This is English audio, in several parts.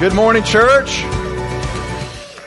Good morning, church.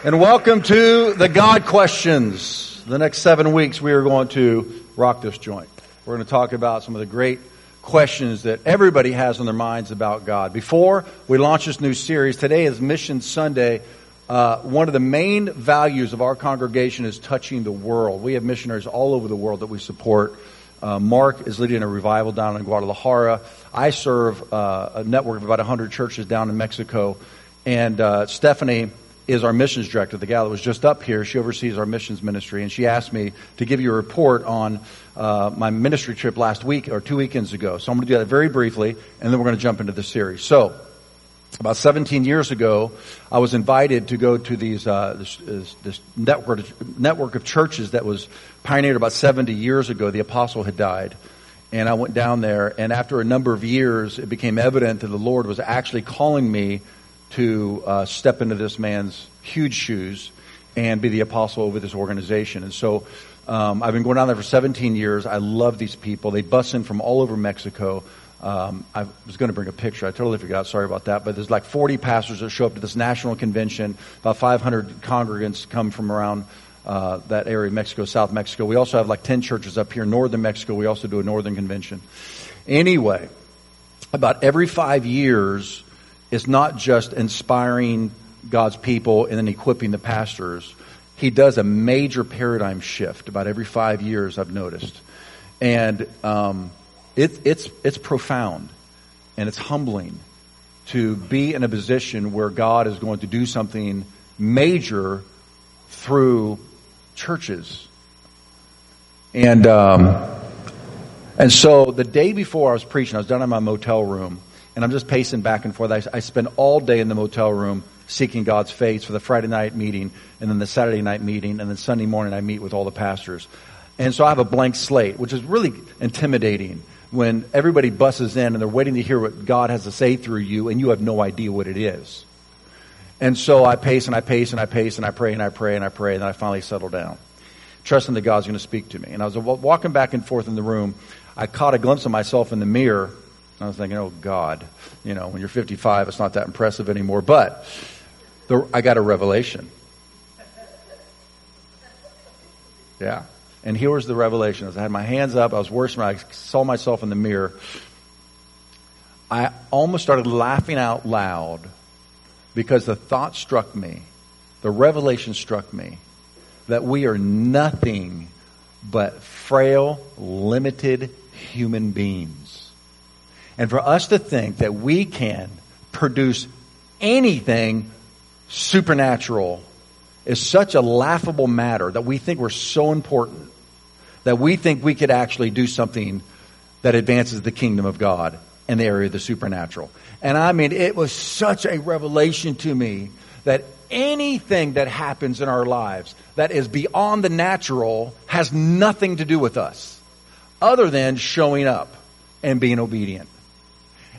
And welcome to the God Questions. The next seven weeks, we are going to rock this joint. We're going to talk about some of the great questions that everybody has on their minds about God. Before we launch this new series, today is Mission Sunday. Uh, one of the main values of our congregation is touching the world. We have missionaries all over the world that we support. Uh, Mark is leading a revival down in Guadalajara. I serve uh, a network of about 100 churches down in Mexico. And uh, Stephanie is our missions director, the gal that was just up here. She oversees our missions ministry. And she asked me to give you a report on uh, my ministry trip last week or two weekends ago. So I'm going to do that very briefly, and then we're going to jump into the series. So, about 17 years ago, I was invited to go to these uh, this, this, network network of churches that was pioneered about 70 years ago. The apostle had died, and I went down there. And after a number of years, it became evident that the Lord was actually calling me to uh, step into this man's huge shoes and be the apostle over this organization. And so um, I've been going down there for 17 years. I love these people. They bus in from all over Mexico. Um, I was going to bring a picture. I totally forgot. Sorry about that. But there's like 40 pastors that show up to this national convention. About 500 congregants come from around uh, that area, of Mexico, South Mexico. We also have like 10 churches up here in northern Mexico. We also do a northern convention. Anyway, about every five years, it's not just inspiring God's people and then equipping the pastors. He does a major paradigm shift about every five years, I've noticed. And um, it, it's, it's profound and it's humbling to be in a position where God is going to do something major through churches. And, um, and so the day before I was preaching, I was down in my motel room, and I'm just pacing back and forth. I, I spend all day in the motel room seeking God's face for the Friday night meeting, and then the Saturday night meeting, and then Sunday morning I meet with all the pastors. And so I have a blank slate, which is really intimidating when everybody busses in and they're waiting to hear what God has to say through you, and you have no idea what it is. And so I pace and I pace and I pace and I pray and I pray and I pray, and then I finally settle down, trusting that God's going to speak to me. And I was walking back and forth in the room. I caught a glimpse of myself in the mirror. I was thinking, oh God, you know, when you're 55, it's not that impressive anymore. But the, I got a revelation. Yeah. And here was the revelation. As I had my hands up, I was worshiping, I saw myself in the mirror. I almost started laughing out loud because the thought struck me, the revelation struck me, that we are nothing but frail, limited human beings. And for us to think that we can produce anything supernatural is such a laughable matter that we think we're so important that we think we could actually do something that advances the kingdom of God in the area of the supernatural. And I mean, it was such a revelation to me that anything that happens in our lives that is beyond the natural has nothing to do with us other than showing up and being obedient.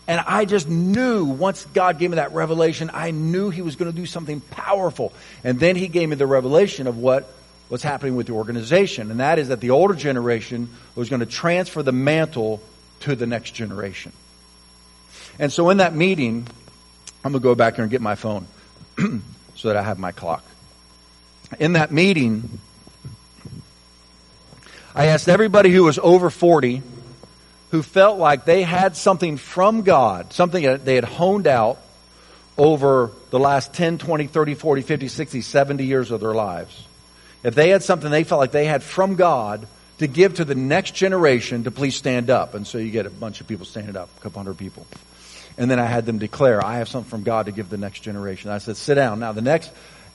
And I just knew once God gave me that revelation, I knew He was going to do something powerful. And then He gave me the revelation of what was happening with the organization. And that is that the older generation was going to transfer the mantle to the next generation. And so in that meeting, I'm going to go back here and get my phone so that I have my clock. In that meeting, I asked everybody who was over 40 who felt like they had something from God, something that they had honed out over the last 10, 20, 30, 40, 50, 60, 70 years of their lives. If they had something they felt like they had from God to give to the next generation to please stand up. And so you get a bunch of people standing up, a couple hundred people. And then I had them declare, I have something from God to give the next generation. I said, sit down. Now the next,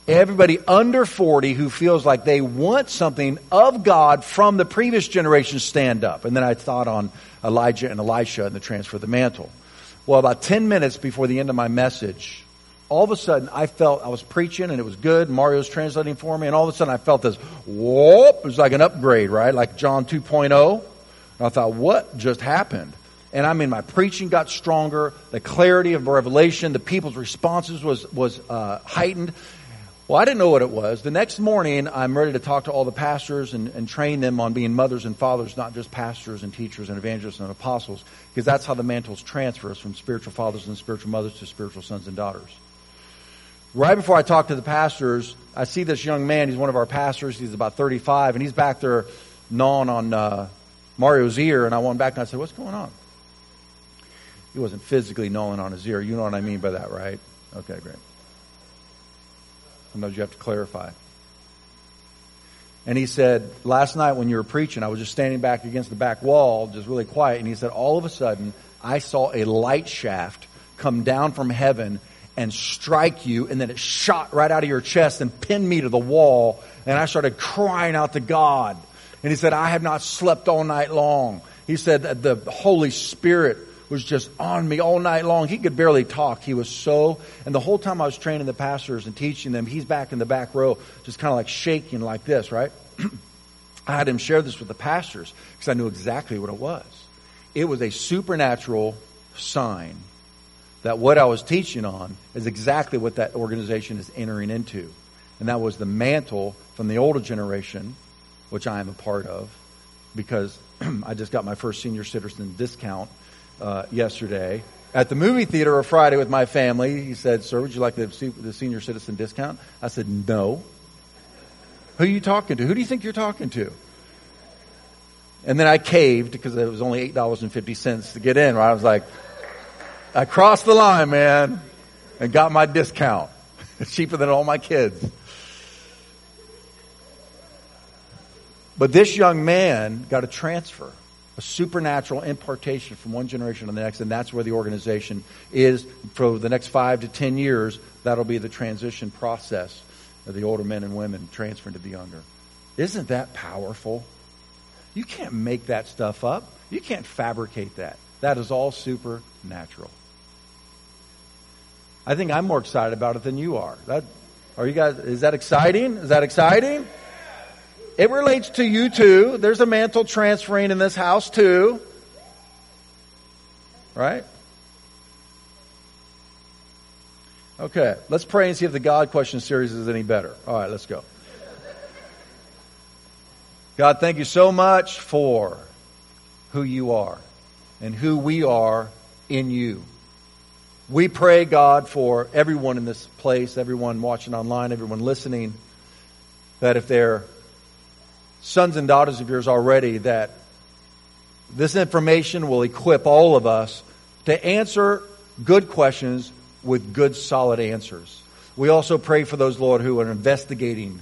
everybody under 40 who feels like they want something of God from the previous generation stand up. And then I thought on Elijah and Elisha and the transfer of the mantle. Well, about 10 minutes before the end of my message, all of a sudden I felt I was preaching and it was good. Mario's translating for me, and all of a sudden I felt this whoop. It was like an upgrade, right? Like John 2.0. And I thought, what just happened? And I mean, my preaching got stronger. The clarity of revelation, the people's responses was was uh, heightened. Well, I didn't know what it was. The next morning, I'm ready to talk to all the pastors and, and train them on being mothers and fathers, not just pastors and teachers and evangelists and apostles, because that's how the mantles transfers from spiritual fathers and spiritual mothers to spiritual sons and daughters. right before I talk to the pastors, I see this young man. He's one of our pastors. He's about 35, and he's back there gnawing on uh, Mario's ear. And I went back and I said, "What's going on?" He wasn't physically gnawing on his ear. You know what I mean by that, right? Okay, great. Sometimes you have to clarify. And he said, last night when you were preaching, I was just standing back against the back wall, just really quiet. And he said, all of a sudden, I saw a light shaft come down from heaven and strike you, and then it shot right out of your chest and pinned me to the wall. And I started crying out to God. And he said, I have not slept all night long. He said the Holy Spirit was just on me all night long. He could barely talk. He was so, and the whole time I was training the pastors and teaching them, he's back in the back row, just kind of like shaking like this, right? I had him share this with the pastors because I knew exactly what it was. It was a supernatural sign that what I was teaching on is exactly what that organization is entering into. And that was the mantle from the older generation, which I am a part of, because I just got my first senior citizen discount uh, yesterday at the movie theater on Friday with my family. He said, "Sir, would you like the, the senior citizen discount?" I said, "No." Who are you talking to? Who do you think you're talking to? And then I caved because it was only eight dollars and fifty cents to get in. Right? I was like, I crossed the line, man, and got my discount. It's cheaper than all my kids. But this young man got a transfer a supernatural impartation from one generation to the next, and that's where the organization is for the next five to ten years. That'll be the transition process of the older men and women transferring to the younger. Isn't that powerful? You can't make that stuff up. You can't fabricate that. That is all supernatural. I think I'm more excited about it than you are. That, are you guys? Is that exciting? Is that exciting? It relates to you too. There's a mantle transferring in this house too. Right? Okay, let's pray and see if the God question series is any better. All right, let's go. God, thank you so much for who you are and who we are in you. We pray, God, for everyone in this place, everyone watching online, everyone listening, that if they're sons and daughters of yours already that this information will equip all of us to answer good questions with good, solid answers. We also pray for those, Lord, who are investigating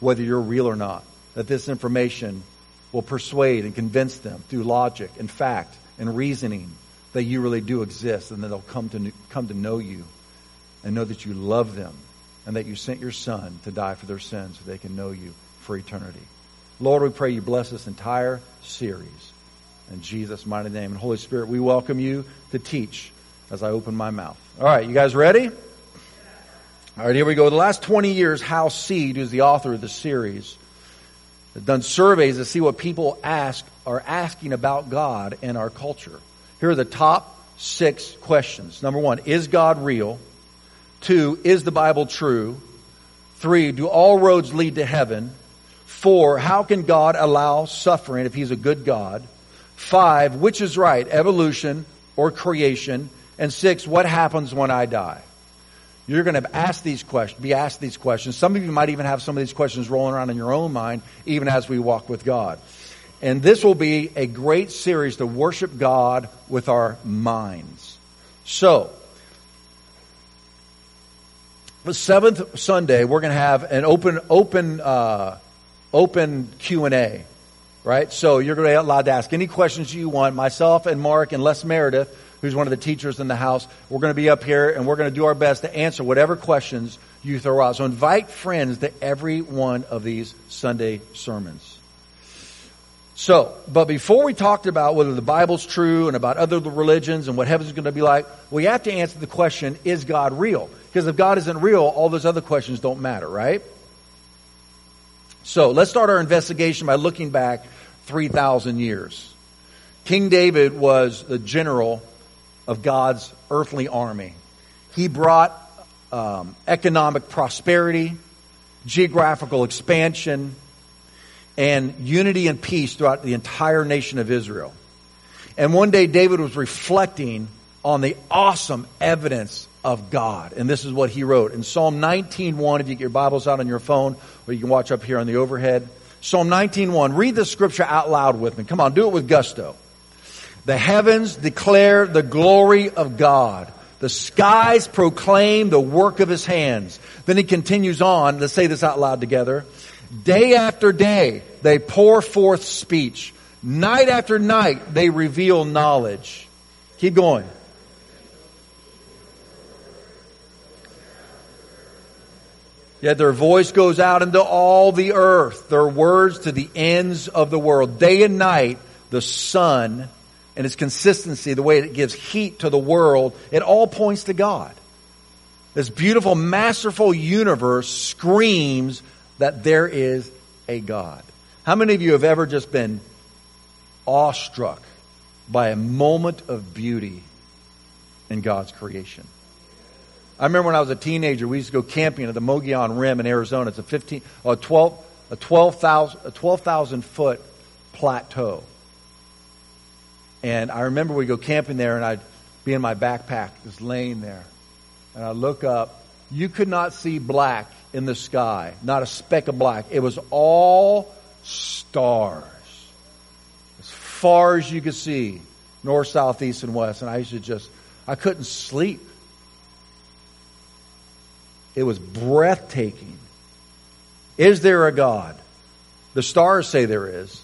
whether you're real or not, that this information will persuade and convince them through logic and fact and reasoning that you really do exist and that they'll come to, come to know you and know that you love them and that you sent your son to die for their sins so they can know you for eternity. Lord, we pray you bless this entire series. In Jesus' mighty name. And Holy Spirit, we welcome you to teach as I open my mouth. All right, you guys ready? All right, here we go. The last 20 years, Hal Seed, who's the author of the series, has done surveys to see what people ask are asking about God and our culture. Here are the top six questions. Number one, is God real? Two, is the Bible true? Three, do all roads lead to heaven? Four, how can God allow suffering if He's a good God? Five, which is right, evolution or creation? And six, what happens when I die? You're going to ask these questions, be asked these questions. Some of you might even have some of these questions rolling around in your own mind, even as we walk with God. And this will be a great series to worship God with our minds. So, the seventh Sunday, we're going to have an open, open, uh, open Q&A, right? So you're going to be allowed to ask any questions you want. Myself and Mark and Les Meredith, who's one of the teachers in the house, we're going to be up here and we're going to do our best to answer whatever questions you throw out. So invite friends to every one of these Sunday sermons. So, but before we talked about whether the Bible's true and about other religions and what heaven's going to be like, we have to answer the question, is God real? Because if God isn't real, all those other questions don't matter, right? So let's start our investigation by looking back 3,000 years. King David was the general of God's earthly army. He brought um, economic prosperity, geographical expansion, and unity and peace throughout the entire nation of Israel. And one day David was reflecting on the awesome evidence of God. And this is what he wrote. In Psalm 19.1, if you get your Bibles out on your phone, or you can watch up here on the overhead. Psalm 19.1, read the scripture out loud with me. Come on, do it with gusto. The heavens declare the glory of God. The skies proclaim the work of his hands. Then he continues on. Let's say this out loud together. Day after day, they pour forth speech. Night after night, they reveal knowledge. Keep going. Yet their voice goes out into all the earth, their words to the ends of the world. Day and night, the sun and its consistency, the way it gives heat to the world, it all points to God. This beautiful, masterful universe screams that there is a God. How many of you have ever just been awestruck by a moment of beauty in God's creation? I remember when I was a teenager, we used to go camping at the Mogollon Rim in Arizona. It's a 15, a 12, a 12,000, a 12,000 foot plateau. And I remember we go camping there and I'd be in my backpack just laying there. And I look up. You could not see black in the sky. Not a speck of black. It was all stars. As far as you could see. North, south, east, and west. And I used to just, I couldn't sleep. It was breathtaking. Is there a God? The stars say there is.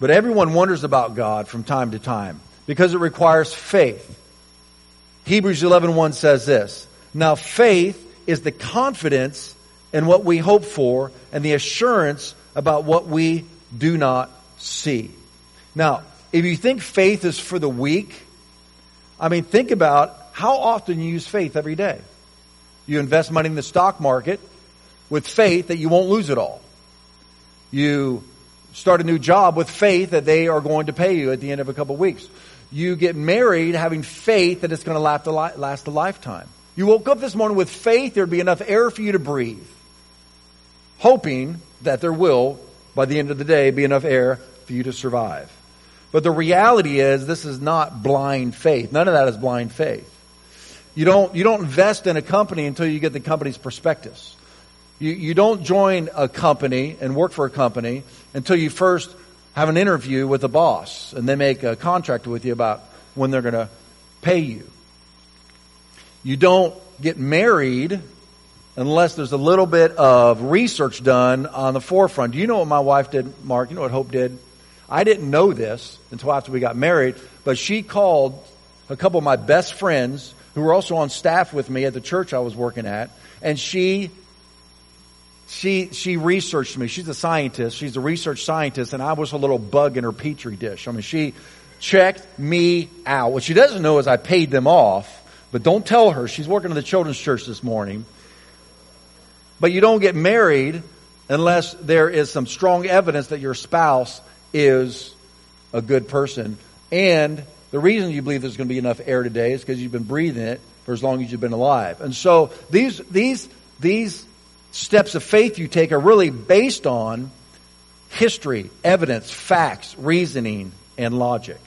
But everyone wonders about God from time to time because it requires faith. Hebrews 11:1 says this, "Now faith is the confidence in what we hope for and the assurance about what we do not see." Now, if you think faith is for the weak, I mean, think about how often you use faith every day. You invest money in the stock market with faith that you won't lose it all. You start a new job with faith that they are going to pay you at the end of a couple of weeks. You get married having faith that it's going to last a, last a lifetime. You woke up this morning with faith there'd be enough air for you to breathe, hoping that there will, by the end of the day, be enough air for you to survive. But the reality is this is not blind faith. None of that is blind faith. You don't, you don't invest in a company until you get the company's prospectus. You, you don't join a company and work for a company until you first have an interview with the boss and they make a contract with you about when they're going to pay you. You don't get married unless there's a little bit of research done on the forefront. Do you know what my wife did, Mark? You know what Hope did? I didn't know this until after we got married, but she called a couple of my best friends who were also on staff with me at the church I was working at, and she she she researched me. She's a scientist. She's a research scientist, and I was a little bug in her petri dish. I mean, she checked me out. What she doesn't know is I paid them off, but don't tell her. She's working at the children's church this morning. But you don't get married unless there is some strong evidence that your spouse is a good person. And the reason you believe there's going to be enough air today is because you've been breathing it for as long as you've been alive. And so these these these steps of faith you take are really based on history, evidence, facts, reasoning, and logic.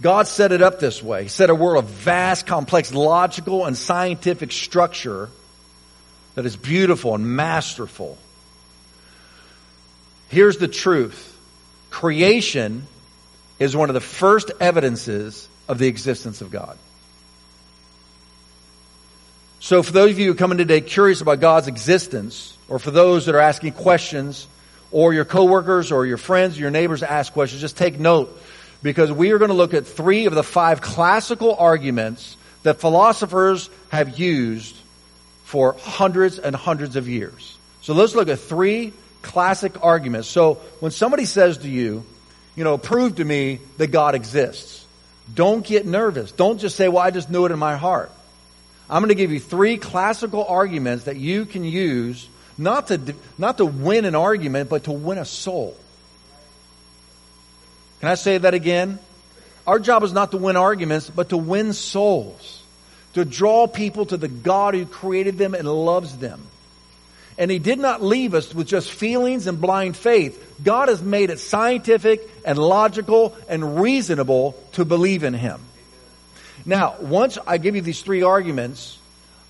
God set it up this way. He set a world of vast, complex, logical, and scientific structure that is beautiful and masterful. Here's the truth. Creation is one of the first evidences of the existence of God. So for those of you in today curious about God's existence, or for those that are asking questions, or your coworkers or your friends, or your neighbors ask questions, just take note because we are going to look at three of the five classical arguments that philosophers have used for hundreds and hundreds of years. So let's look at three classic arguments. So when somebody says to you, you know, prove to me that God exists, don't get nervous. Don't just say, well, I just knew it in my heart. I'm going to give you three classical arguments that you can use not to, not to win an argument, but to win a soul. Can I say that again? Our job is not to win arguments, but to win souls. To draw people to the God who created them and loves them. And He did not leave us with just feelings and blind faith. God has made it scientific and logical and reasonable to believe in Him. Now, once I give you these three arguments,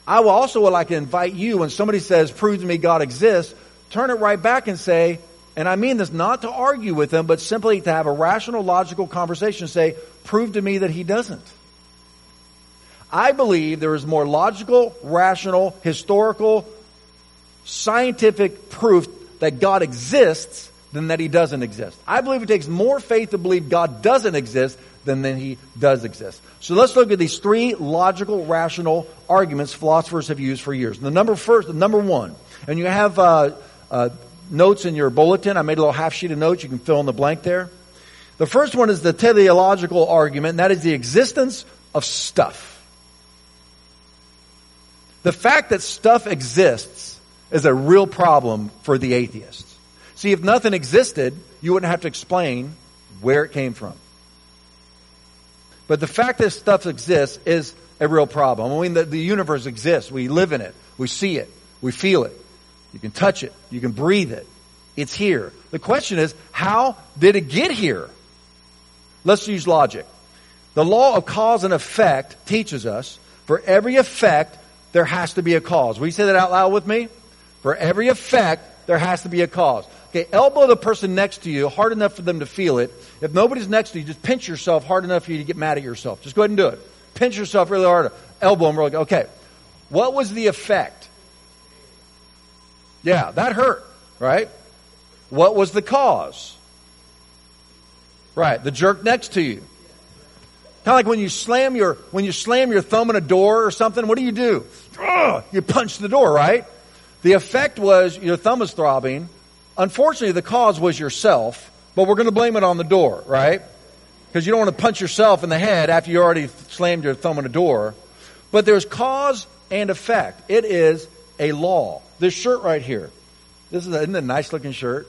I will also would like to invite you when somebody says, prove to me God exists, turn it right back and say, and I mean this not to argue with them, but simply to have a rational, logical conversation, say, prove to me that he doesn't. I believe there is more logical, rational, historical, scientific proof that God exists than that he doesn't exist. I believe it takes more faith to believe God doesn't exist than that he does exist. So let's look at these three logical, rational arguments philosophers have used for years. The number first, the number one, and you have uh, uh, notes in your bulletin. I made a little half sheet of notes. You can fill in the blank there. The first one is the teleological argument, and that is the existence of stuff. The fact that stuff exists is a real problem for the atheists. See, if nothing existed, you wouldn't have to explain where it came from. But the fact that stuff exists is a real problem. I mean, the, the universe exists. We live in it. We see it. We feel it. You can touch it. You can breathe it. It's here. The question is, how did it get here? Let's use logic. The law of cause and effect teaches us for every effect, there has to be a cause. Will you say that out loud with me? For every effect, there has to be a cause. Okay, elbow the person next to you hard enough for them to feel it. If nobody's next to you, just pinch yourself hard enough for you to get mad at yourself. Just go ahead and do it. Pinch yourself really hard. Elbow them really. Okay. What was the effect? Yeah, that hurt, right? What was the cause? Right, the jerk next to you. Kind of like when you slam your when you slam your thumb in a door or something. What do you do? You punch the door, right? The effect was your thumb is throbbing. Unfortunately, the cause was yourself, but we're going to blame it on the door, right? Because you don't want to punch yourself in the head after you already slammed your thumb in a door. But there's cause and effect. It is a law. This shirt right here. This is a, isn't a nice looking shirt?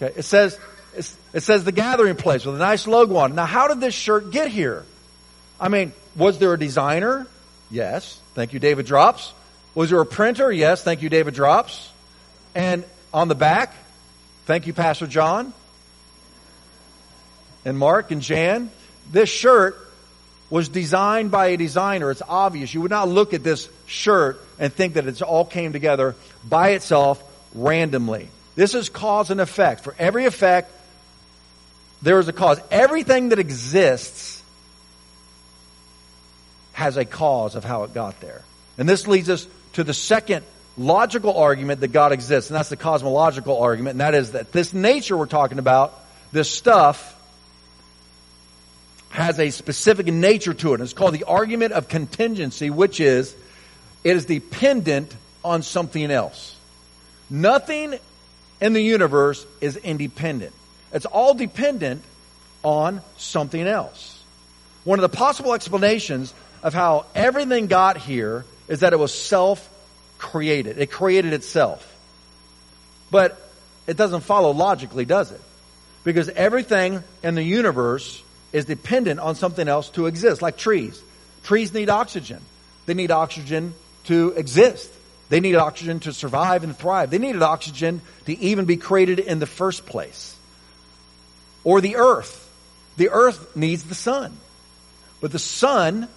Okay. It says, it says the gathering place with a nice logo on. Now, how did this shirt get here? I mean, was there a designer? Yes. Thank you, David Drops. Was there a printer? Yes. Thank you, David Drops. And on the back, thank you, Pastor John. And Mark and Jan. This shirt was designed by a designer. It's obvious. You would not look at this shirt and think that it's all came together by itself randomly. This is cause and effect. For every effect, there is a cause. Everything that exists has a cause of how it got there. And this leads us to the second logical argument that God exists, and that's the cosmological argument, and that is that this nature we're talking about, this stuff, has a specific nature to it. It's called the argument of contingency, which is it is dependent on something else. Nothing in the universe is independent. It's all dependent on something else. One of the possible explanations of how everything got here is that it was self created. It created itself. But it doesn't follow logically, does it? Because everything in the universe is dependent on something else to exist, like trees. Trees need oxygen. They need oxygen to exist. They need oxygen to survive and thrive. They needed oxygen to even be created in the first place. Or the earth. The earth needs the sun. But the sun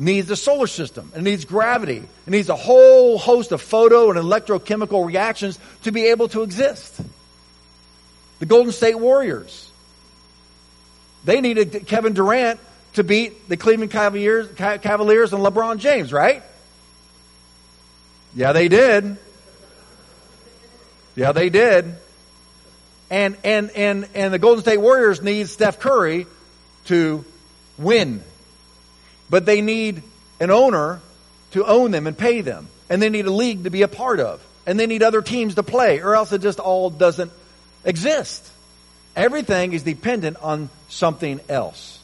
needs the solar system. It needs gravity. It needs a whole host of photo and electrochemical reactions to be able to exist. The Golden State Warriors. They needed Kevin Durant to beat the Cleveland Cavaliers, Cavaliers and LeBron James, right? Yeah, they did. Yeah, they did. And and and and the Golden State Warriors need Steph Curry to win. But they need an owner to own them and pay them. And they need a league to be a part of. And they need other teams to play, or else it just all doesn't exist. Everything is dependent on something else.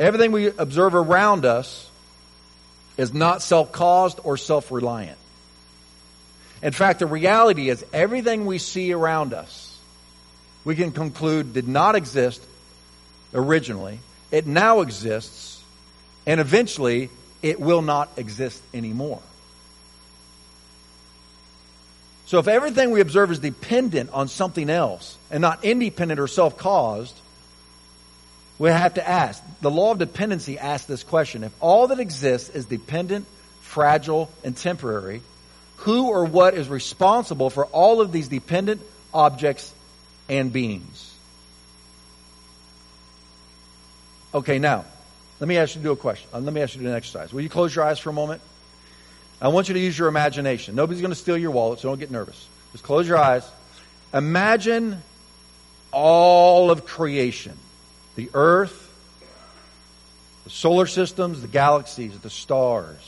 Everything we observe around us is not self caused or self reliant. In fact, the reality is everything we see around us, we can conclude did not exist originally. It now exists, and eventually it will not exist anymore. So if everything we observe is dependent on something else and not independent or self caused, we have to ask. The law of dependency asks this question. If all that exists is dependent, fragile, and temporary, who or what is responsible for all of these dependent objects and beings? Okay, now, let me ask you to do a question. Uh, let me ask you to do an exercise. Will you close your eyes for a moment? I want you to use your imagination. Nobody's going to steal your wallet, so don't get nervous. Just close your eyes. Imagine all of creation the earth, the solar systems, the galaxies, the stars.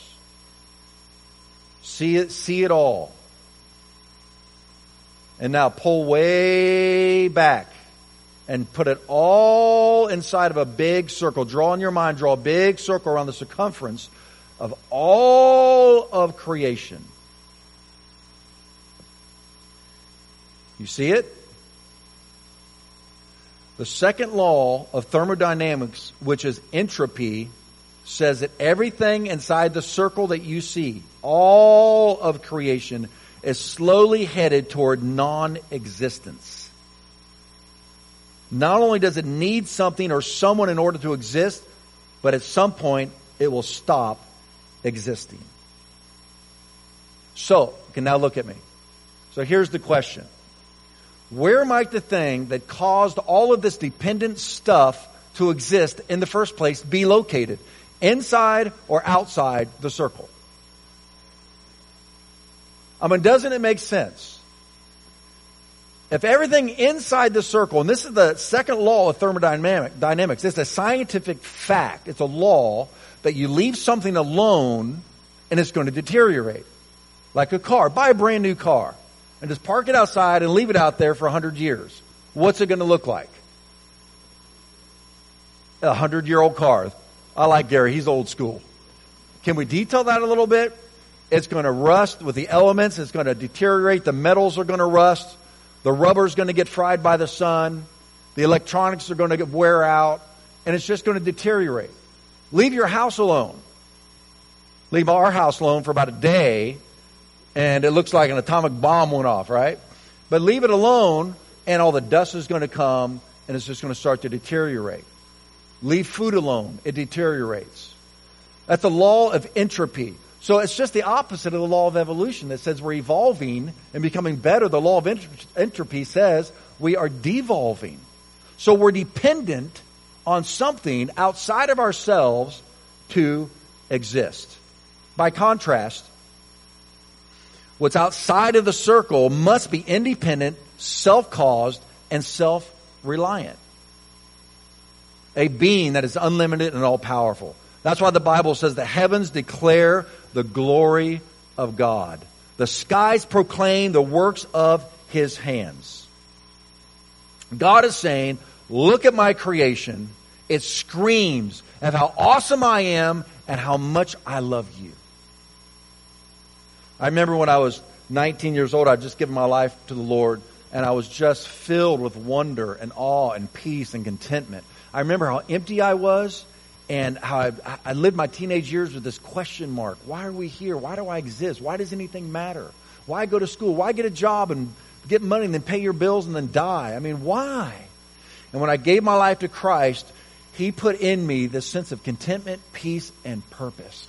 See it, see it all. And now pull way back and put it all inside of a big circle. Draw in your mind, draw a big circle around the circumference of all of creation. You see it? The second law of thermodynamics, which is entropy, says that everything inside the circle that you see, all of creation, is slowly headed toward non-existence. Not only does it need something or someone in order to exist, but at some point it will stop existing. So, you can now look at me. So here's the question. Where might the thing that caused all of this dependent stuff to exist in the first place be located? Inside or outside the circle? I mean, doesn't it make sense? If everything inside the circle, and this is the second law of thermodynamics, it's a scientific fact. It's a law that you leave something alone and it's going to deteriorate. Like a car. Buy a brand new car and just park it outside and leave it out there for a hundred years. What's it going to look like? A hundred year old car. I like Gary. He's old school. Can we detail that a little bit? It's going to rust with the elements. It's going to deteriorate. The metals are going to rust. The rubber's going to get fried by the sun. The electronics are going to wear out. And it's just going to deteriorate. Leave your house alone. Leave our house alone for about a day and it looks like an atomic bomb went off, right? But leave it alone and all the dust is going to come and it's just going to start to deteriorate. Leave food alone, it deteriorates. That's the law of entropy. So it's just the opposite of the law of evolution that says we're evolving and becoming better. The law of entropy says we are devolving. So we're dependent on something outside of ourselves to exist. By contrast, What's outside of the circle must be independent, self-caused, and self-reliant. A being that is unlimited and all-powerful. That's why the Bible says the heavens declare the glory of God. The skies proclaim the works of His hands. God is saying, look at my creation. It screams of how awesome I am and how much I love you. I remember when I was 19 years old, I'd just given my life to the Lord, and I was just filled with wonder and awe and peace and contentment. I remember how empty I was and how I, I lived my teenage years with this question mark. Why are we here? Why do I exist? Why does anything matter? Why go to school? Why get a job and get money and then pay your bills and then die? I mean, why? And when I gave my life to Christ, He put in me this sense of contentment, peace, and purpose.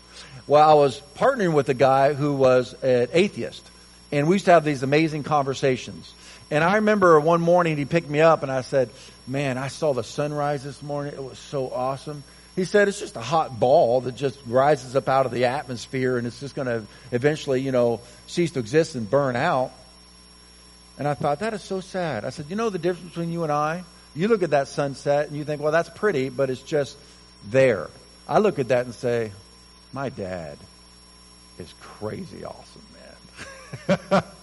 Well, I was partnering with a guy who was an atheist, and we used to have these amazing conversations. And I remember one morning he picked me up and I said, man, I saw the sunrise this morning. It was so awesome. He said, it's just a hot ball that just rises up out of the atmosphere and it's just going to eventually, you know, cease to exist and burn out. And I thought, that is so sad. I said, you know the difference between you and I? You look at that sunset and you think, well, that's pretty, but it's just there. I look at that and say, my dad is crazy awesome, man.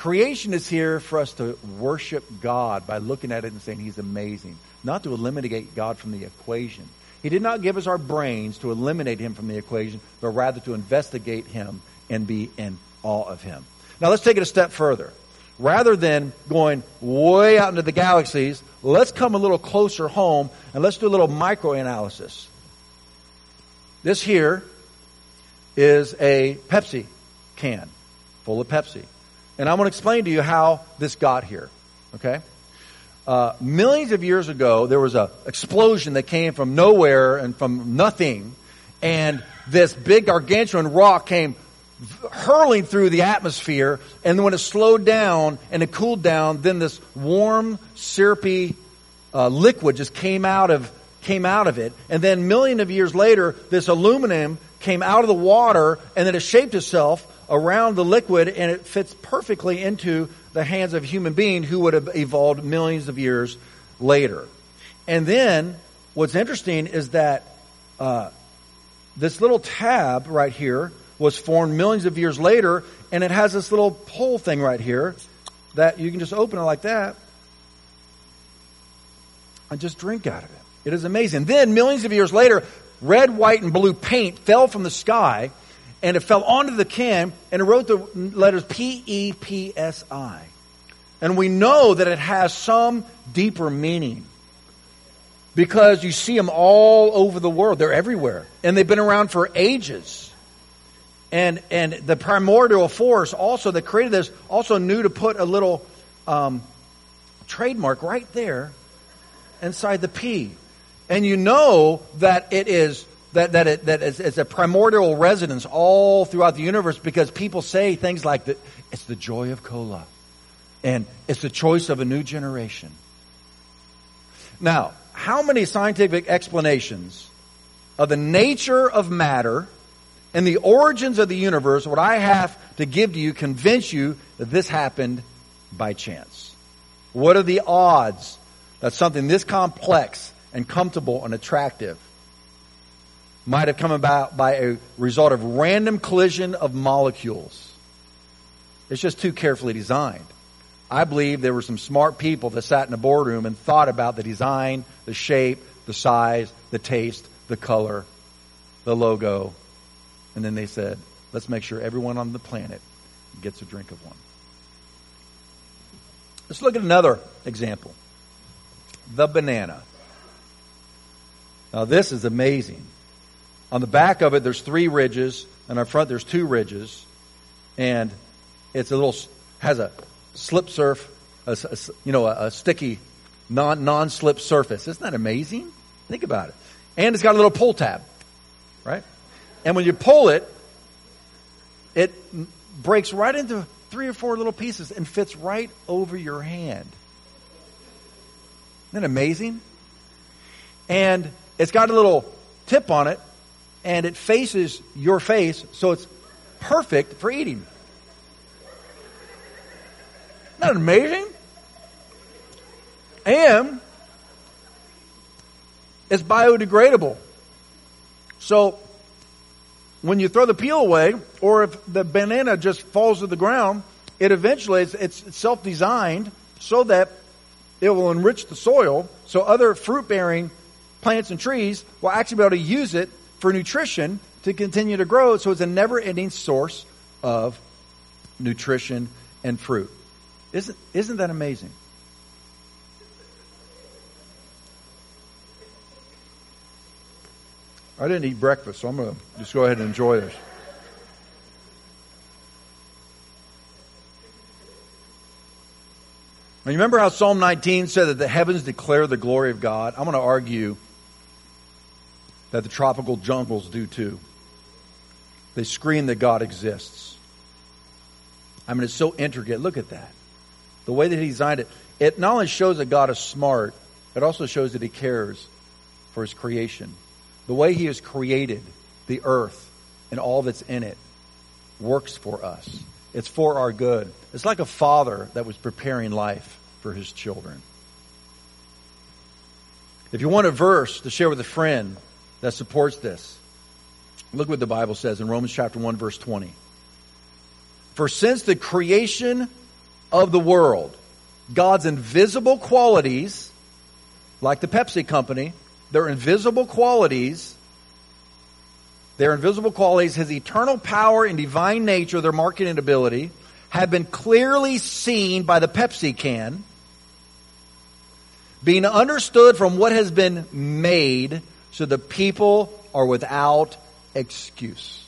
Creation is here for us to worship God by looking at it and saying He's amazing, not to eliminate God from the equation. He did not give us our brains to eliminate Him from the equation, but rather to investigate Him and be in awe of Him. Now let's take it a step further rather than going way out into the galaxies, let's come a little closer home and let's do a little microanalysis. This here is a Pepsi can full of Pepsi. And I'm going to explain to you how this got here. Okay? Uh, millions of years ago, there was an explosion that came from nowhere and from nothing, and this big gargantuan rock came hurling through the atmosphere, and when it slowed down and it cooled down, then this warm, syrupy uh, liquid just came out of came out of it, and then million of years later, this aluminum came out of the water, and then it shaped itself around the liquid, and it fits perfectly into the hands of a human being who would have evolved millions of years later. And then, what's interesting is that uh, this little tab right here was formed millions of years later, and it has this little hole thing right here that you can just open it like that and just drink out of it. It is amazing. Then, millions of years later, red, white, and blue paint fell from the sky, and it fell onto the can, and it wrote the letters P E P S I. And we know that it has some deeper meaning because you see them all over the world. They're everywhere. And they've been around for ages. And, and the primordial force also that created this also knew to put a little um, trademark right there inside the P. And you know that it is that, that, it, that it's, it's a primordial residence all throughout the universe because people say things like that it's the joy of cola and it's the choice of a new generation. Now, how many scientific explanations of the nature of matter and the origins of the universe would I have to give to you, convince you that this happened by chance? What are the odds that something this complex and comfortable and attractive might have come about by a result of random collision of molecules? It's just too carefully designed. I believe there were some smart people that sat in a boardroom and thought about the design, the shape, the size, the taste, the color, the logo, and then they said, let's make sure everyone on the planet gets a drink of one. Let's look at another example the banana. Now, this is amazing. On the back of it, there's three ridges, and on front, there's two ridges, and it's a little, has a slip surf, a, a, you know, a, a sticky, non, non-slip surface. Isn't that amazing? Think about it. And it's got a little pull tab, right? And when you pull it, it breaks right into three or four little pieces and fits right over your hand. Isn't that amazing? And it's got a little tip on it, and it faces your face, so it's perfect for eating. Isn't that amazing? And it's biodegradable. So when you throw the peel away, or if the banana just falls to the ground, it eventually, it's, it's self-designed so that it will enrich the soil so other fruit-bearing plants and trees will actually be able to use it for nutrition to continue to grow. So it's a never-ending source of nutrition and fruit. Isn't, isn't that amazing? I didn't eat breakfast, so I'm going to just go ahead and enjoy this. Now, you remember how Psalm 19 said that the heavens declare the glory of God? I'm going to argue that the tropical jungles do too. They scream that God exists. I mean, it's so intricate. Look at that the way that he designed it, it not only shows that God is smart, it also shows that he cares for his creation. The way he has created the earth and all that's in it works for us. It's for our good. It's like a father that was preparing life for his children. If you want a verse to share with a friend that supports this, look what the Bible says in Romans chapter 1 verse 20. For since the creation of the world. God's invisible qualities, like the Pepsi company, their invisible qualities, their invisible qualities, his eternal power and divine nature, their marketing ability, have been clearly seen by the Pepsi can, being understood from what has been made, so the people are without excuse.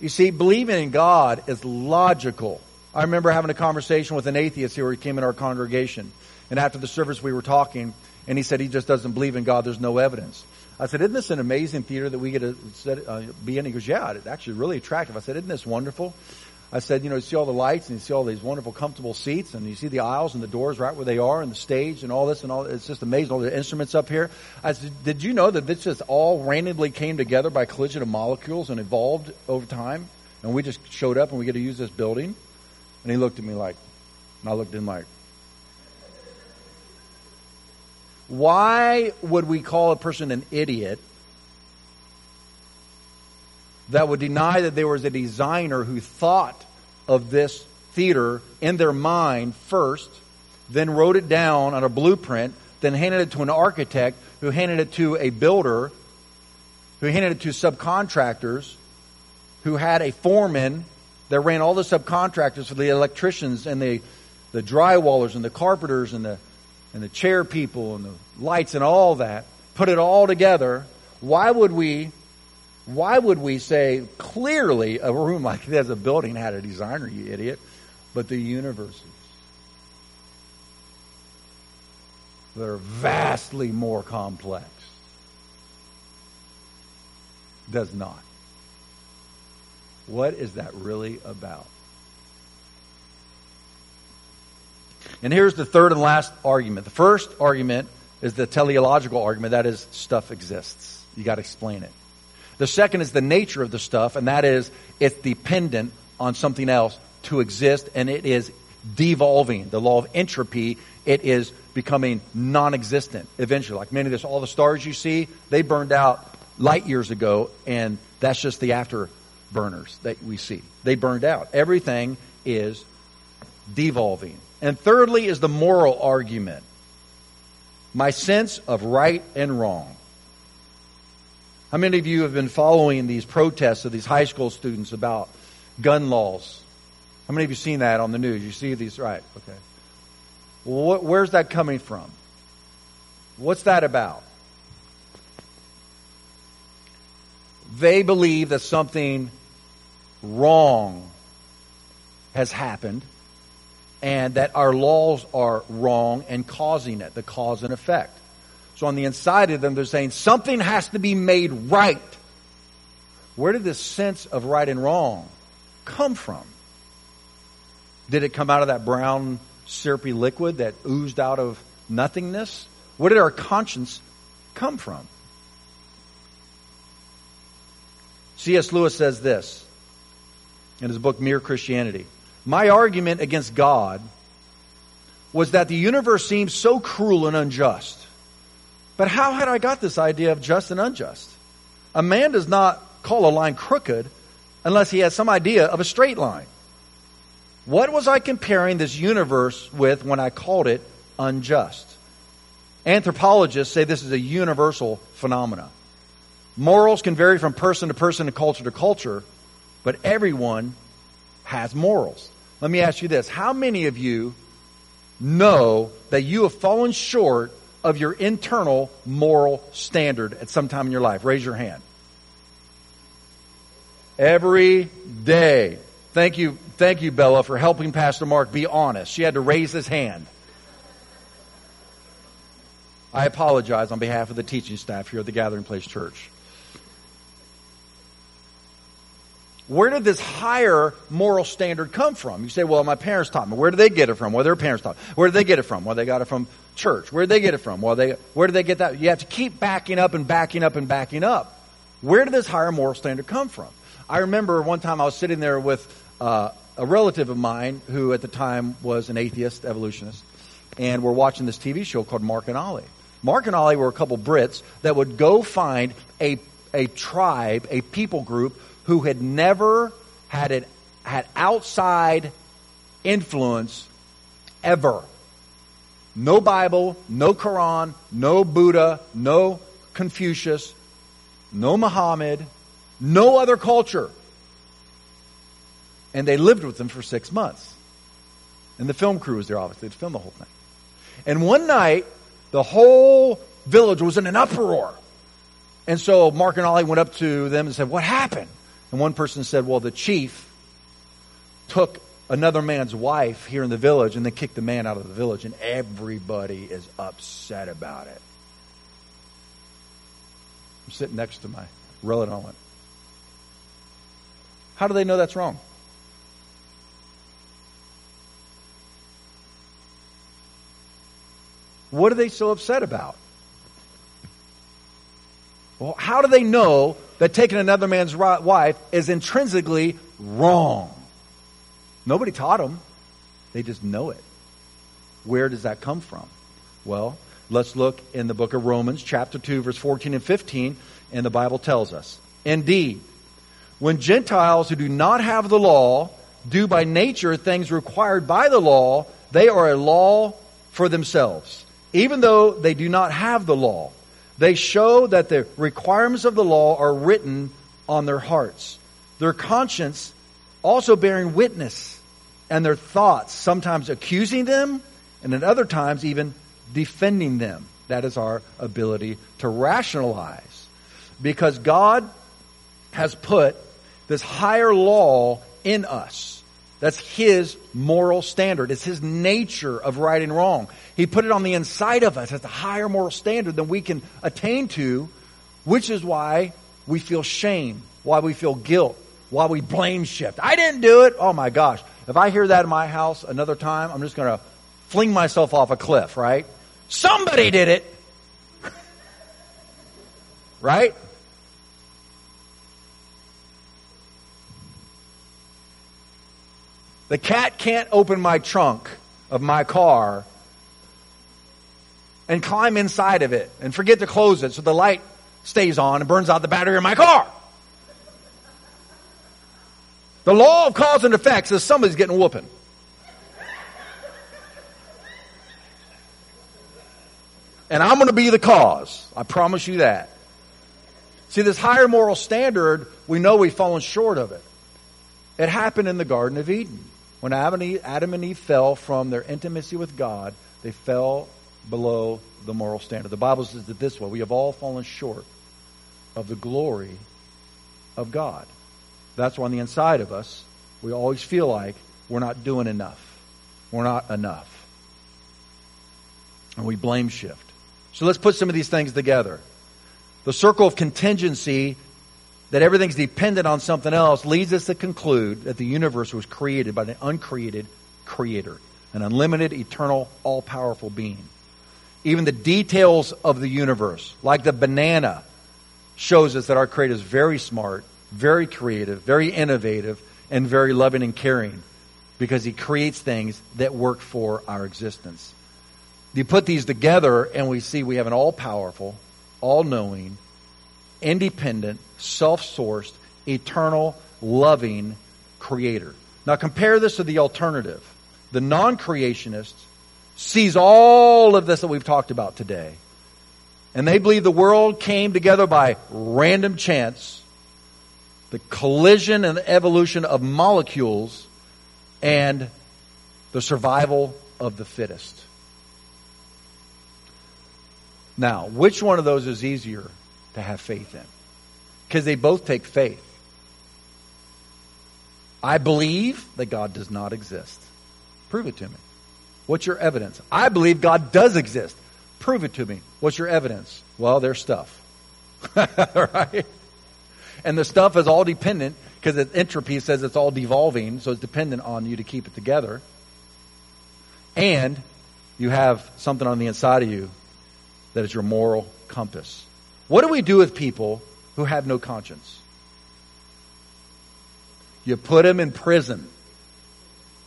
You see, believing in God is logical I remember having a conversation with an atheist here who came in our congregation. And after the service, we were talking, and he said he just doesn't believe in God. There's no evidence. I said, Isn't this an amazing theater that we get to uh, be in? He goes, Yeah, it's actually really attractive. I said, Isn't this wonderful? I said, You know, you see all the lights and you see all these wonderful, comfortable seats, and you see the aisles and the doors right where they are, and the stage and all this and all. It's just amazing. All the instruments up here. I said, Did you know that this just all randomly came together by collision of molecules and evolved over time? And we just showed up and we get to use this building? And he looked at me like, and I looked at him like, why would we call a person an idiot that would deny that there was a designer who thought of this theater in their mind first, then wrote it down on a blueprint, then handed it to an architect who handed it to a builder, who handed it to subcontractors, who had a foreman that ran all the subcontractors for the electricians and the, the drywallers and the carpenters and the and the chair people and the lights and all that, put it all together, why would we why would we say clearly a room like this, a building had a designer, you idiot, but the universes that are vastly more complex does not. What is that really about? And here's the third and last argument. The first argument is the teleological argument, that is, stuff exists. You got to explain it. The second is the nature of the stuff, and that is it's dependent on something else to exist, and it is devolving. The law of entropy, it is becoming non existent eventually. Like many of this, all the stars you see, they burned out light years ago, and that's just the afterburners that we see. They burned out. Everything is devolving. And thirdly is the moral argument. My sense of right and wrong. How many of you have been following these protests of these high school students about gun laws? How many of you seen that on the news? You see these, right? Okay. Where's that coming from? What's that about? They believe that something wrong has happened and that our laws are wrong and causing it, the cause and effect. So on the inside of them, they're saying something has to be made right. Where did this sense of right and wrong come from? Did it come out of that brown, syrupy liquid that oozed out of nothingness? Where did our conscience come from? C.S. Lewis says this in his book Mere Christianity. My argument against God was that the universe seems so cruel and unjust. But how had I got this idea of just and unjust? A man does not call a line crooked unless he has some idea of a straight line. What was I comparing this universe with when I called it unjust? Anthropologists say this is a universal phenomenon. Morals can vary from person to person and culture to culture, but everyone has morals. Let me ask you this. How many of you know that you have fallen short of your internal moral standard at some time in your life? Raise your hand. Every day. Thank you, thank you, Bella, for helping Pastor Mark be honest. She had to raise his hand. I apologize on behalf of the teaching staff here at the Gathering Place Church. Where did this higher moral standard come from? You say, well, my parents taught me. Where did they get it from? Well, their parents taught. Where did they get it from? Well, they got it from church. Where did they get it from? Well, they, where did they get that? You have to keep backing up and backing up and backing up. Where did this higher moral standard come from? I remember one time I was sitting there with uh, a relative of mine who at the time was an atheist evolutionist, and we're watching this TV show called Mark and Olly. Mark and Olly were a couple Brits that would go find a, a tribe, a people group who had never had it had outside influence ever. No Bible, no Quran, no Buddha, no Confucius, no Muhammad, no other culture. And they lived with them for six months. And the film crew was there, obviously, to film the whole thing. And one night, the whole village was in an uproar. And so Mark and Olly went up to them and said, What happened? And one person said, well, the chief took another man's wife here in the village and then kicked the man out of the village, and everybody is upset about it. I'm sitting next to my relative. I went, How do they know that's wrong? What are they so upset about? Well, how do they know that taking another man's wife is intrinsically wrong? Nobody taught them. They just know it. Where does that come from? Well, let's look in the book of Romans, chapter 2, verse 14 and 15, and the Bible tells us Indeed, when Gentiles who do not have the law do by nature things required by the law, they are a law for themselves. Even though they do not have the law, they show that the requirements of the law are written on their hearts. Their conscience also bearing witness and their thoughts, sometimes accusing them, and at other times even defending them. That is our ability to rationalize. Because God has put this higher law in us. That's His moral standard. It's His nature of right and wrong. He put it on the inside of us as a higher moral standard than we can attain to, which is why we feel shame, why we feel guilt, why we blame shift. I didn't do it. Oh my gosh. If I hear that in my house another time, I'm just going to fling myself off a cliff, right? Somebody did it. right? The cat can't open my trunk of my car and climb inside of it and forget to close it so the light stays on and burns out the battery in my car. The law of cause and effect says somebody's getting whooping. And I'm going to be the cause. I promise you that. See, this higher moral standard, we know we've fallen short of it. It happened in the Garden of Eden. When Adam and Eve, fell from their intimacy with God, they fell below the moral standard. The Bible says it this way We have all fallen short of the glory of God. That's why on the inside of us, we always feel like we're not doing enough. We're not enough. And we blame shift. So let's put some of these things together. The circle of contingency that everything's dependent on something else leads us to conclude that the universe was created by an uncreated creator, an unlimited, eternal, all powerful being. Even the details of the universe, like the banana, shows us that our creator is very smart very creative, very innovative, and very loving and caring because he creates things that work for our existence. You put these together and we see we have an all powerful, all knowing, independent, self sourced, eternal, loving creator. Now compare this to the alternative. The non creationist sees all of this that we've talked about today. And they believe the world came together by random chance the collision and evolution of molecules and the survival of the fittest. Now, which one of those is easier to have faith in? Because they both take faith. I believe that God does not exist. Prove it to me. What's your evidence? I believe God does exist. Prove it to me. What's your evidence? Well, there's stuff. right? And the stuff is all dependent because entropy says it's all devolving, so it's dependent on you to keep it together. And you have something on the inside of you that is your moral compass. What do we do with people who have no conscience? You put them in prison.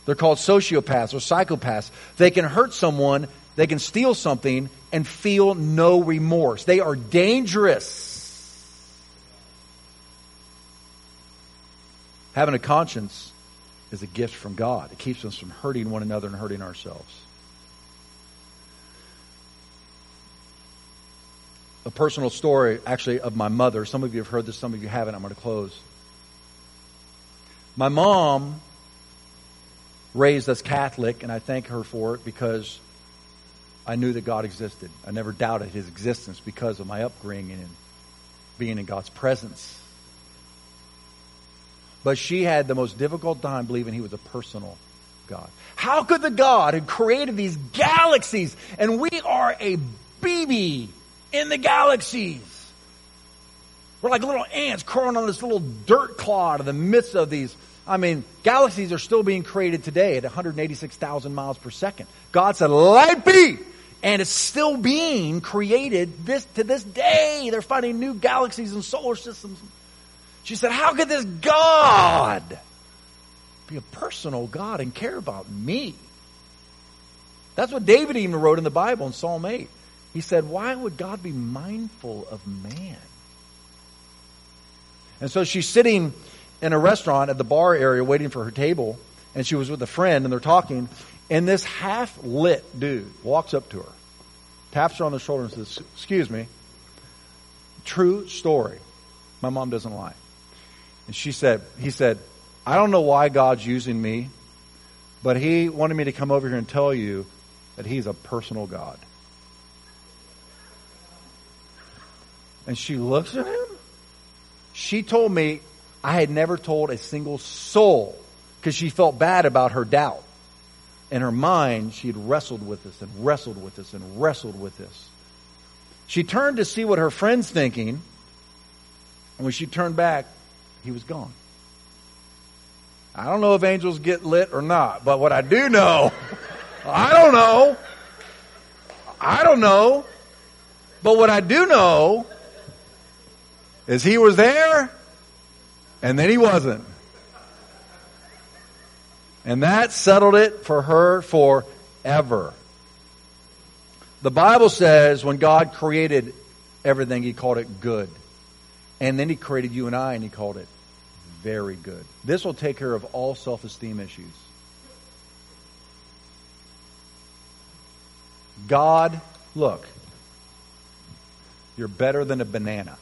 They're called sociopaths or psychopaths. They can hurt someone, they can steal something, and feel no remorse. They are dangerous. Having a conscience is a gift from God. It keeps us from hurting one another and hurting ourselves. A personal story, actually, of my mother. Some of you have heard this, some of you haven't. I'm going to close. My mom raised us Catholic, and I thank her for it because I knew that God existed. I never doubted his existence because of my upbringing and being in God's presence. But she had the most difficult time believing he was a personal God? How could the God who created these galaxies, and we are a BB in the galaxies, we're like little ants crawling on this little dirt clod in the midst of these. I mean, galaxies are still being created today at 186,000 miles per second. God said, light be! And it's still being created this, to this day. They're finding new galaxies and solar systems. She said, how could this God be a personal God and care about me? That's what David even wrote in the Bible in Psalm 8. He said, why would God be mindful of man? And so she's sitting in a restaurant at the bar area waiting for her table, and she was with a friend, and they're talking, and this half lit dude walks up to her, taps her on the shoulder, and says, Excuse me, true story. My mom doesn't lie. And she said, He said, I don't know why God's using me, but He wanted me to come over here and tell you that He's a personal God. And she looks at him she told me I had never told a single soul because she felt bad about her doubt. In her mind, she had wrestled with this and wrestled with this and wrestled with this. She turned to see what her friend's thinking, and when she turned back, he was gone. I don't know if angels get lit or not, but what I do know, I don't know. I don't know. But what I do know is he was there and then he wasn't. And that settled it for her forever. The Bible says when God created everything, he called it good. And then he created you and I and he called it very good. This will take care of all self esteem issues. God, look, you're better than a banana.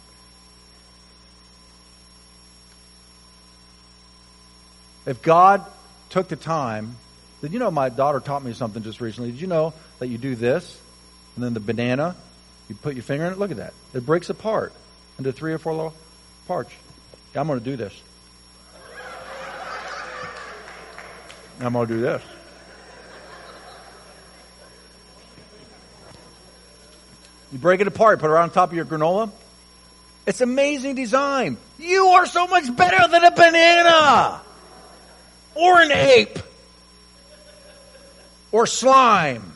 If God took the time, did you know my daughter taught me something just recently? Did you know that you do this, and then the banana, you put your finger in it? Look at that. It breaks apart into three or four little parts. I'm going to do this. I'm going to do this. You break it apart, put it on top of your granola. It's amazing design. You are so much better than a banana or an ape or slime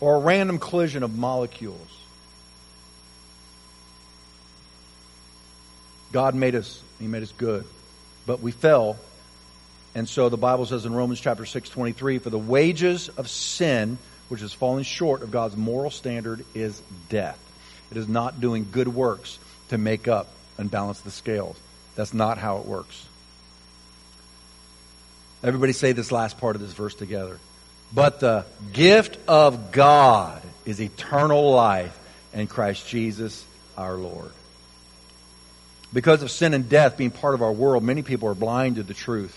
or a random collision of molecules. God made us, He made us good, but we fell. And so the Bible says in Romans chapter 6, 23, for the wages of sin, which is falling short of God's moral standard, is death. It is not doing good works to make up and balance the scales. That's not how it works. Everybody say this last part of this verse together. But the gift of God is eternal life in Christ Jesus our Lord. Because of sin and death being part of our world, many people are blind to the truth.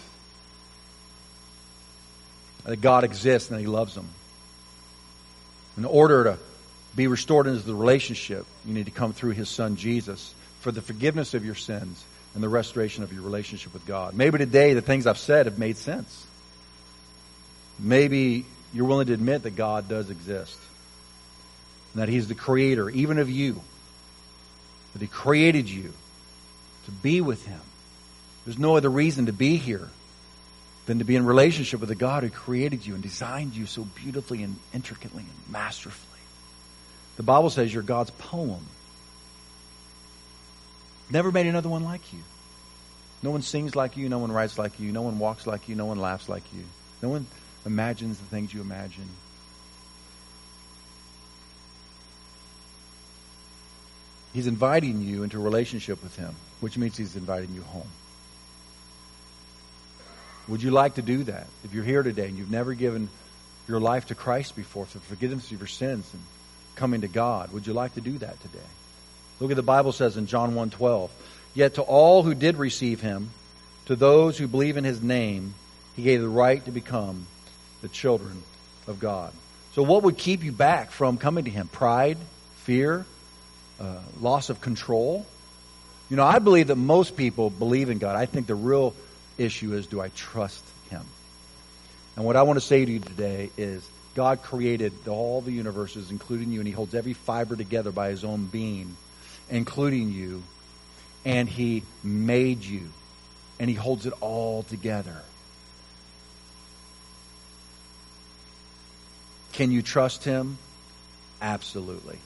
That God exists and that He loves them. In order to be restored into the relationship, you need to come through His Son Jesus for the forgiveness of your sins and the restoration of your relationship with God. Maybe today the things I've said have made sense. Maybe you're willing to admit that God does exist. And that He's the creator, even of you. That He created you to be with Him. There's no other reason to be here than to be in relationship with the God who created you and designed you so beautifully and intricately and masterfully. The Bible says you're God's poem. Never made another one like you. No one sings like you. No one writes like you. No one walks like you. No one laughs like you. No one imagines the things you imagine. He's inviting you into a relationship with Him, which means He's inviting you home. Would you like to do that? If you're here today and you've never given your life to Christ before for forgiveness of your sins and coming to God, would you like to do that today? Look at the Bible says in John 1:12. Yet to all who did receive him, to those who believe in his name, he gave the right to become the children of God. So what would keep you back from coming to him? Pride, fear, uh, loss of control? You know, I believe that most people believe in God. I think the real issue is do I trust him? And what I want to say to you today is God created all the universes, including you, and He holds every fiber together by His own being, including you. And He made you, and He holds it all together. Can you trust Him? Absolutely.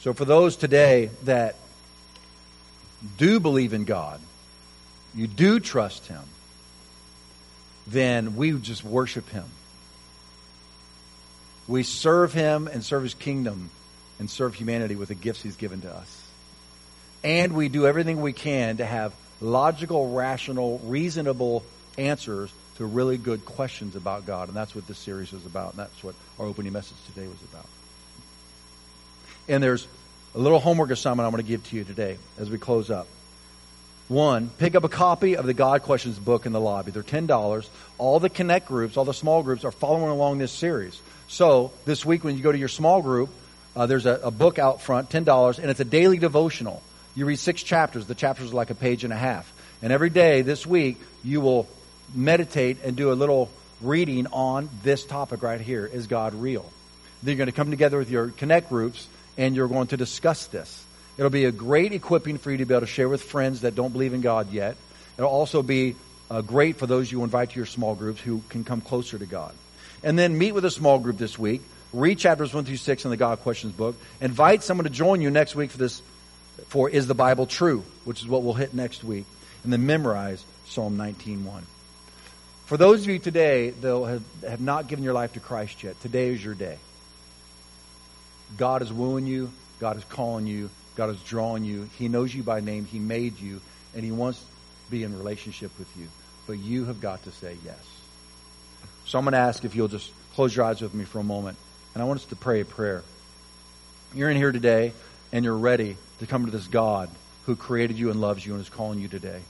So, for those today that do believe in God, you do trust Him, then we just worship Him. We serve Him and serve His kingdom and serve humanity with the gifts He's given to us. And we do everything we can to have logical, rational, reasonable answers to really good questions about God. And that's what this series was about. And that's what our opening message today was about. And there's a little homework assignment I'm going to give to you today as we close up. One, pick up a copy of the God Questions book in the lobby. They're $10. All the connect groups, all the small groups are following along this series. So this week when you go to your small group, uh, there's a, a, book out front, $10, and it's a daily devotional. You read six chapters. The chapters are like a page and a half. And every day this week, you will meditate and do a little reading on this topic right here. Is God real? Then you're going to come together with your connect groups and you're going to discuss this. It'll be a great equipping for you to be able to share with friends that don't believe in God yet. It'll also be uh, great for those you invite to your small groups who can come closer to God. And then meet with a small group this week. Read chapters 1 through 6 in the God Questions book. Invite someone to join you next week for this, for Is the Bible True? Which is what we'll hit next week. And then memorize Psalm 19.1. For those of you today that have, have not given your life to Christ yet, today is your day. God is wooing you. God is calling you. God is drawing you. He knows you by name. He made you. And He wants to be in relationship with you. But you have got to say yes. So I'm going to ask if you'll just close your eyes with me for a moment. And I want us to pray a prayer. You're in here today and you're ready to come to this God who created you and loves you and is calling you today.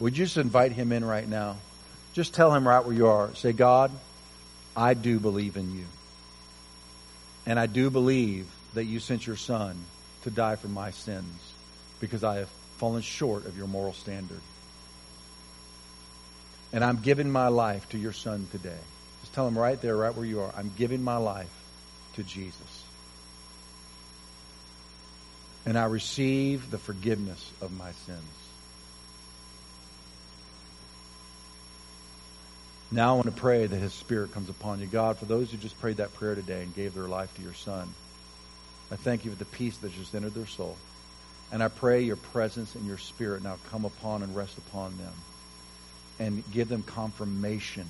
Would you just invite Him in right now? Just tell him right where you are. Say, God, I do believe in you. And I do believe that you sent your son to die for my sins because I have fallen short of your moral standard. And I'm giving my life to your son today. Tell him right there, right where you are. I'm giving my life to Jesus. And I receive the forgiveness of my sins. Now I want to pray that His Spirit comes upon you. God, for those who just prayed that prayer today and gave their life to your Son, I thank you for the peace that just entered their soul. And I pray your presence and your Spirit now come upon and rest upon them and give them confirmation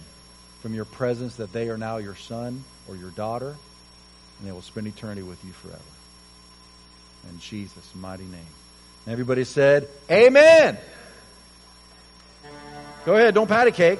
from your presence that they are now your son or your daughter and they will spend eternity with you forever. In Jesus' mighty name. And everybody said, Amen. Go ahead, don't pat a cake.